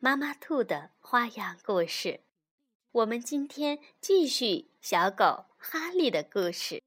妈妈兔的花样故事，我们今天继续小狗哈利的故事。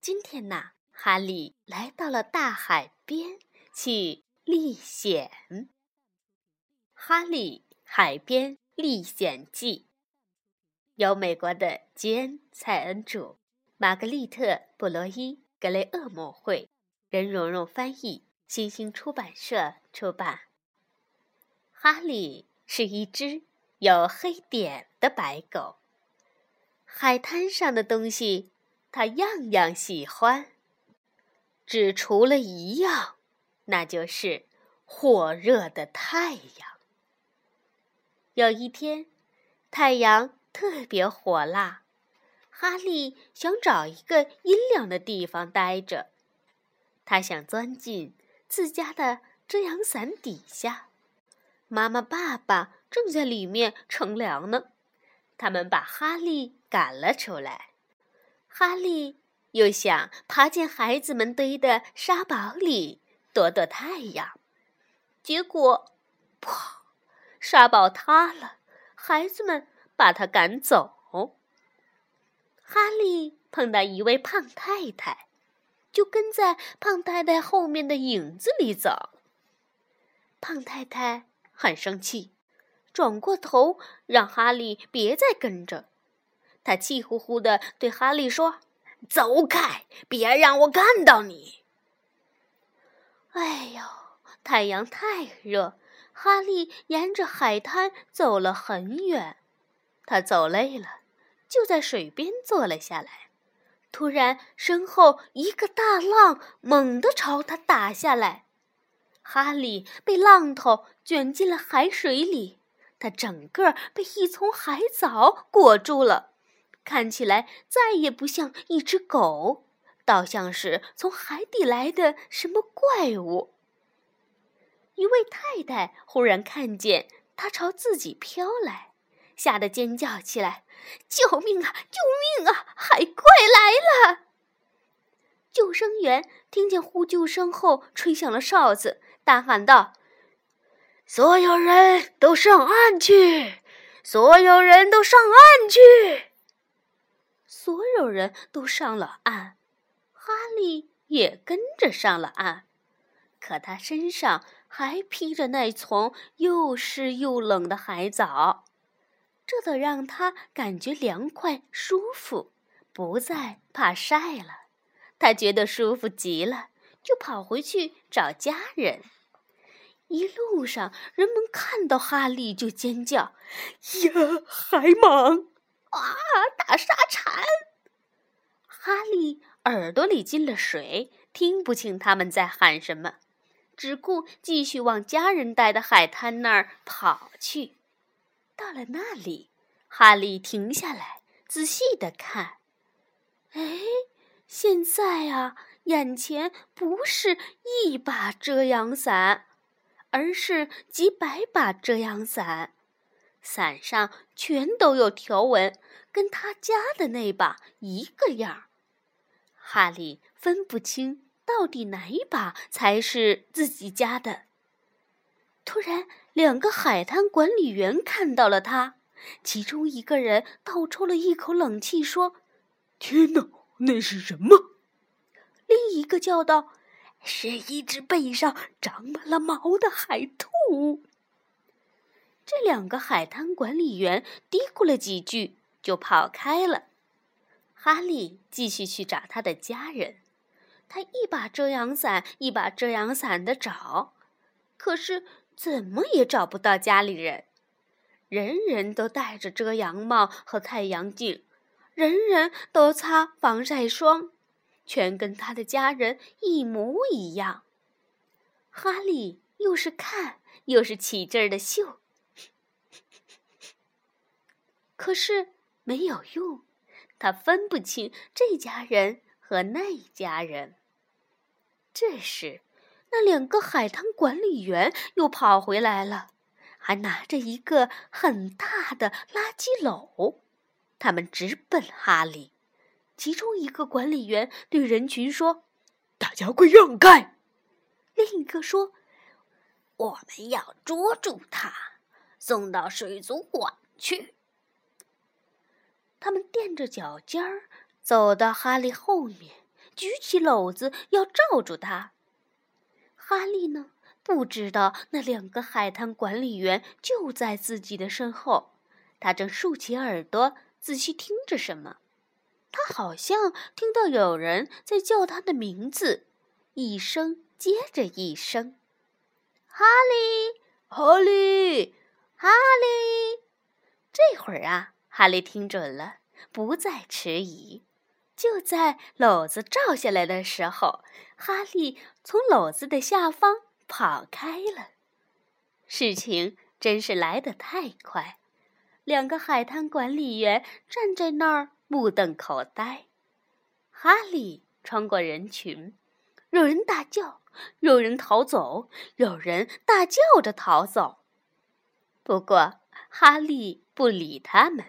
今天呢，哈利来到了大海边去历险，《哈利海边历险记》由美国的吉恩·蔡恩著，玛格丽特·布罗伊·格雷厄姆绘，任蓉蓉翻译，新星出版社出版。哈利是一只有黑点的白狗。海滩上的东西，它样样喜欢，只除了一样，那就是火热的太阳。有一天，太阳特别火辣，哈利想找一个阴凉的地方待着，他想钻进自家的遮阳伞底下。妈妈、爸爸正在里面乘凉呢，他们把哈利赶了出来。哈利又想爬进孩子们堆的沙堡里躲躲太阳，结果，啪！沙堡塌了，孩子们把他赶走。哈利碰到一位胖太太，就跟在胖太太后面的影子里走。胖太太。很生气，转过头让哈利别再跟着。他气呼呼地对哈利说：“走开，别让我看到你！”哎呦，太阳太热，哈利沿着海滩走了很远。他走累了，就在水边坐了下来。突然，身后一个大浪猛地朝他打下来。哈利被浪头卷进了海水里，他整个被一丛海藻裹住了，看起来再也不像一只狗，倒像是从海底来的什么怪物。一位太太忽然看见他朝自己飘来，吓得尖叫起来：“救命啊！救命啊！海怪来了！”救生员听见呼救声后，吹响了哨子。大喊道：“所有人都上岸去！所有人都上岸去！”所有人都上了岸，哈利也跟着上了岸。可他身上还披着那丛又湿又冷的海藻，这倒让他感觉凉快舒服，不再怕晒了。他觉得舒服极了，就跑回去找家人。一路上，人们看到哈利就尖叫：“呀，海蟒！啊，大沙蚕！”哈利耳朵里进了水，听不清他们在喊什么，只顾继续往家人待的海滩那儿跑去。到了那里，哈利停下来，仔细的看。哎，现在啊，眼前不是一把遮阳伞。而是几百把遮阳伞，伞上全都有条纹，跟他家的那把一个样。哈利分不清到底哪一把才是自己家的。突然，两个海滩管理员看到了他，其中一个人倒抽了一口冷气，说：“天哪，那是什么？”另一个叫道。是一只背上长满了毛的海兔。这两个海滩管理员嘀咕了几句，就跑开了。哈利继续去找他的家人，他一把遮阳伞一把遮阳伞的找，可是怎么也找不到家里人。人人都戴着遮阳帽和太阳镜，人人都擦防晒霜。全跟他的家人一模一样。哈利又是看又是起劲儿的嗅，可是没有用，他分不清这家人和那家人。这时，那两个海滩管理员又跑回来了，还拿着一个很大的垃圾篓，他们直奔哈利。其中一个管理员对人群说：“大家快让开！”另一个说：“我们要捉住他，送到水族馆去。”他们垫着脚尖儿走到哈利后面，举起篓子要罩住他。哈利呢，不知道那两个海滩管理员就在自己的身后，他正竖起耳朵仔细听着什么。他好像听到有人在叫他的名字，一声接着一声：“哈利，哈利，哈利！”这会儿啊，哈利听准了，不再迟疑。就在篓子罩下来的时候，哈利从篓子的下方跑开了。事情真是来得太快，两个海滩管理员站在那儿。目瞪口呆，哈利穿过人群，有人大叫，有人逃走，有人大叫着逃走。不过哈利不理他们，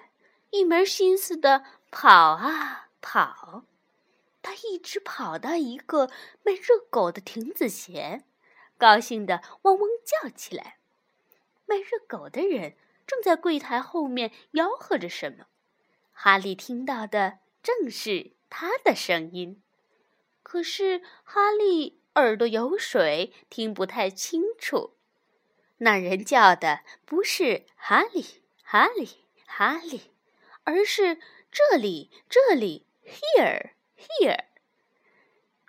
一门心思的跑啊跑。他一直跑到一个卖热狗的亭子前，高兴的汪汪叫起来。卖热狗的人正在柜台后面吆喝着什么。哈利听到的正是他的声音，可是哈利耳朵有水，听不太清楚。那人叫的不是哈利，哈利，哈利，而是这里，这里，here，here，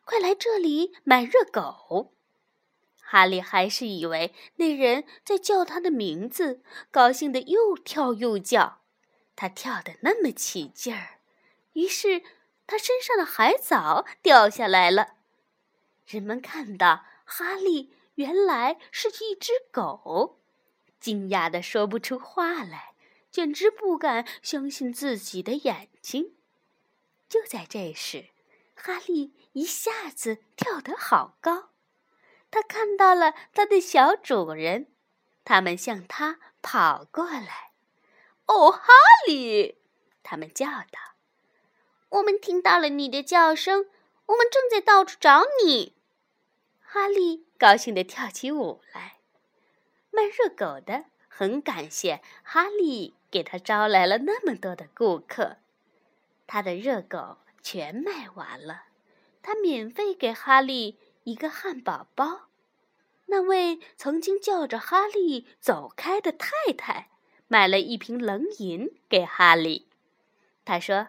快来这里买热狗。哈利还是以为那人在叫他的名字，高兴的又跳又叫。他跳得那么起劲儿，于是他身上的海藻掉下来了。人们看到哈利原来是一只狗，惊讶的说不出话来，简直不敢相信自己的眼睛。就在这时，哈利一下子跳得好高，他看到了他的小主人，他们向他跑过来。哦，哈利！他们叫道：“我们听到了你的叫声，我们正在到处找你。”哈利高兴地跳起舞来。卖热狗的很感谢哈利给他招来了那么多的顾客，他的热狗全卖完了，他免费给哈利一个汉堡包。那位曾经叫着哈利走开的太太。买了一瓶冷饮给哈利，他说：“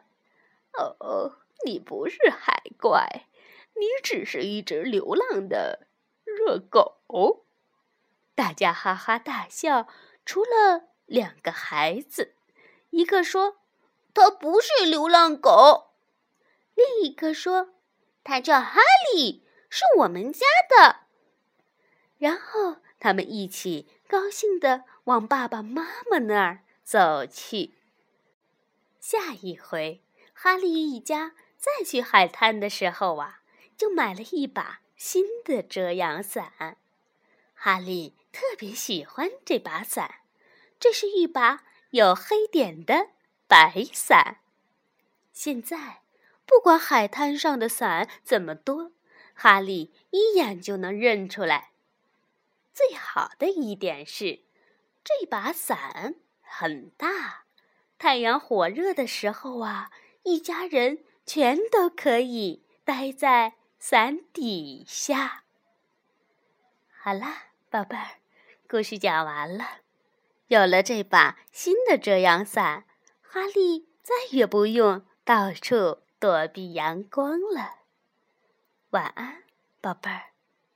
哦，你不是海怪，你只是一只流浪的热狗。”大家哈哈大笑，除了两个孩子，一个说：“他不是流浪狗。”另一个说：“他叫哈利，是我们家的。”然后他们一起高兴的。往爸爸妈妈那儿走去。下一回，哈利一家再去海滩的时候啊，就买了一把新的遮阳伞。哈利特别喜欢这把伞，这是一把有黑点的白伞。现在，不管海滩上的伞怎么多，哈利一眼就能认出来。最好的一点是。这把伞很大，太阳火热的时候啊，一家人全都可以待在伞底下。好啦，宝贝儿，故事讲完了。有了这把新的遮阳伞，哈利再也不用到处躲避阳光了。晚安，宝贝儿。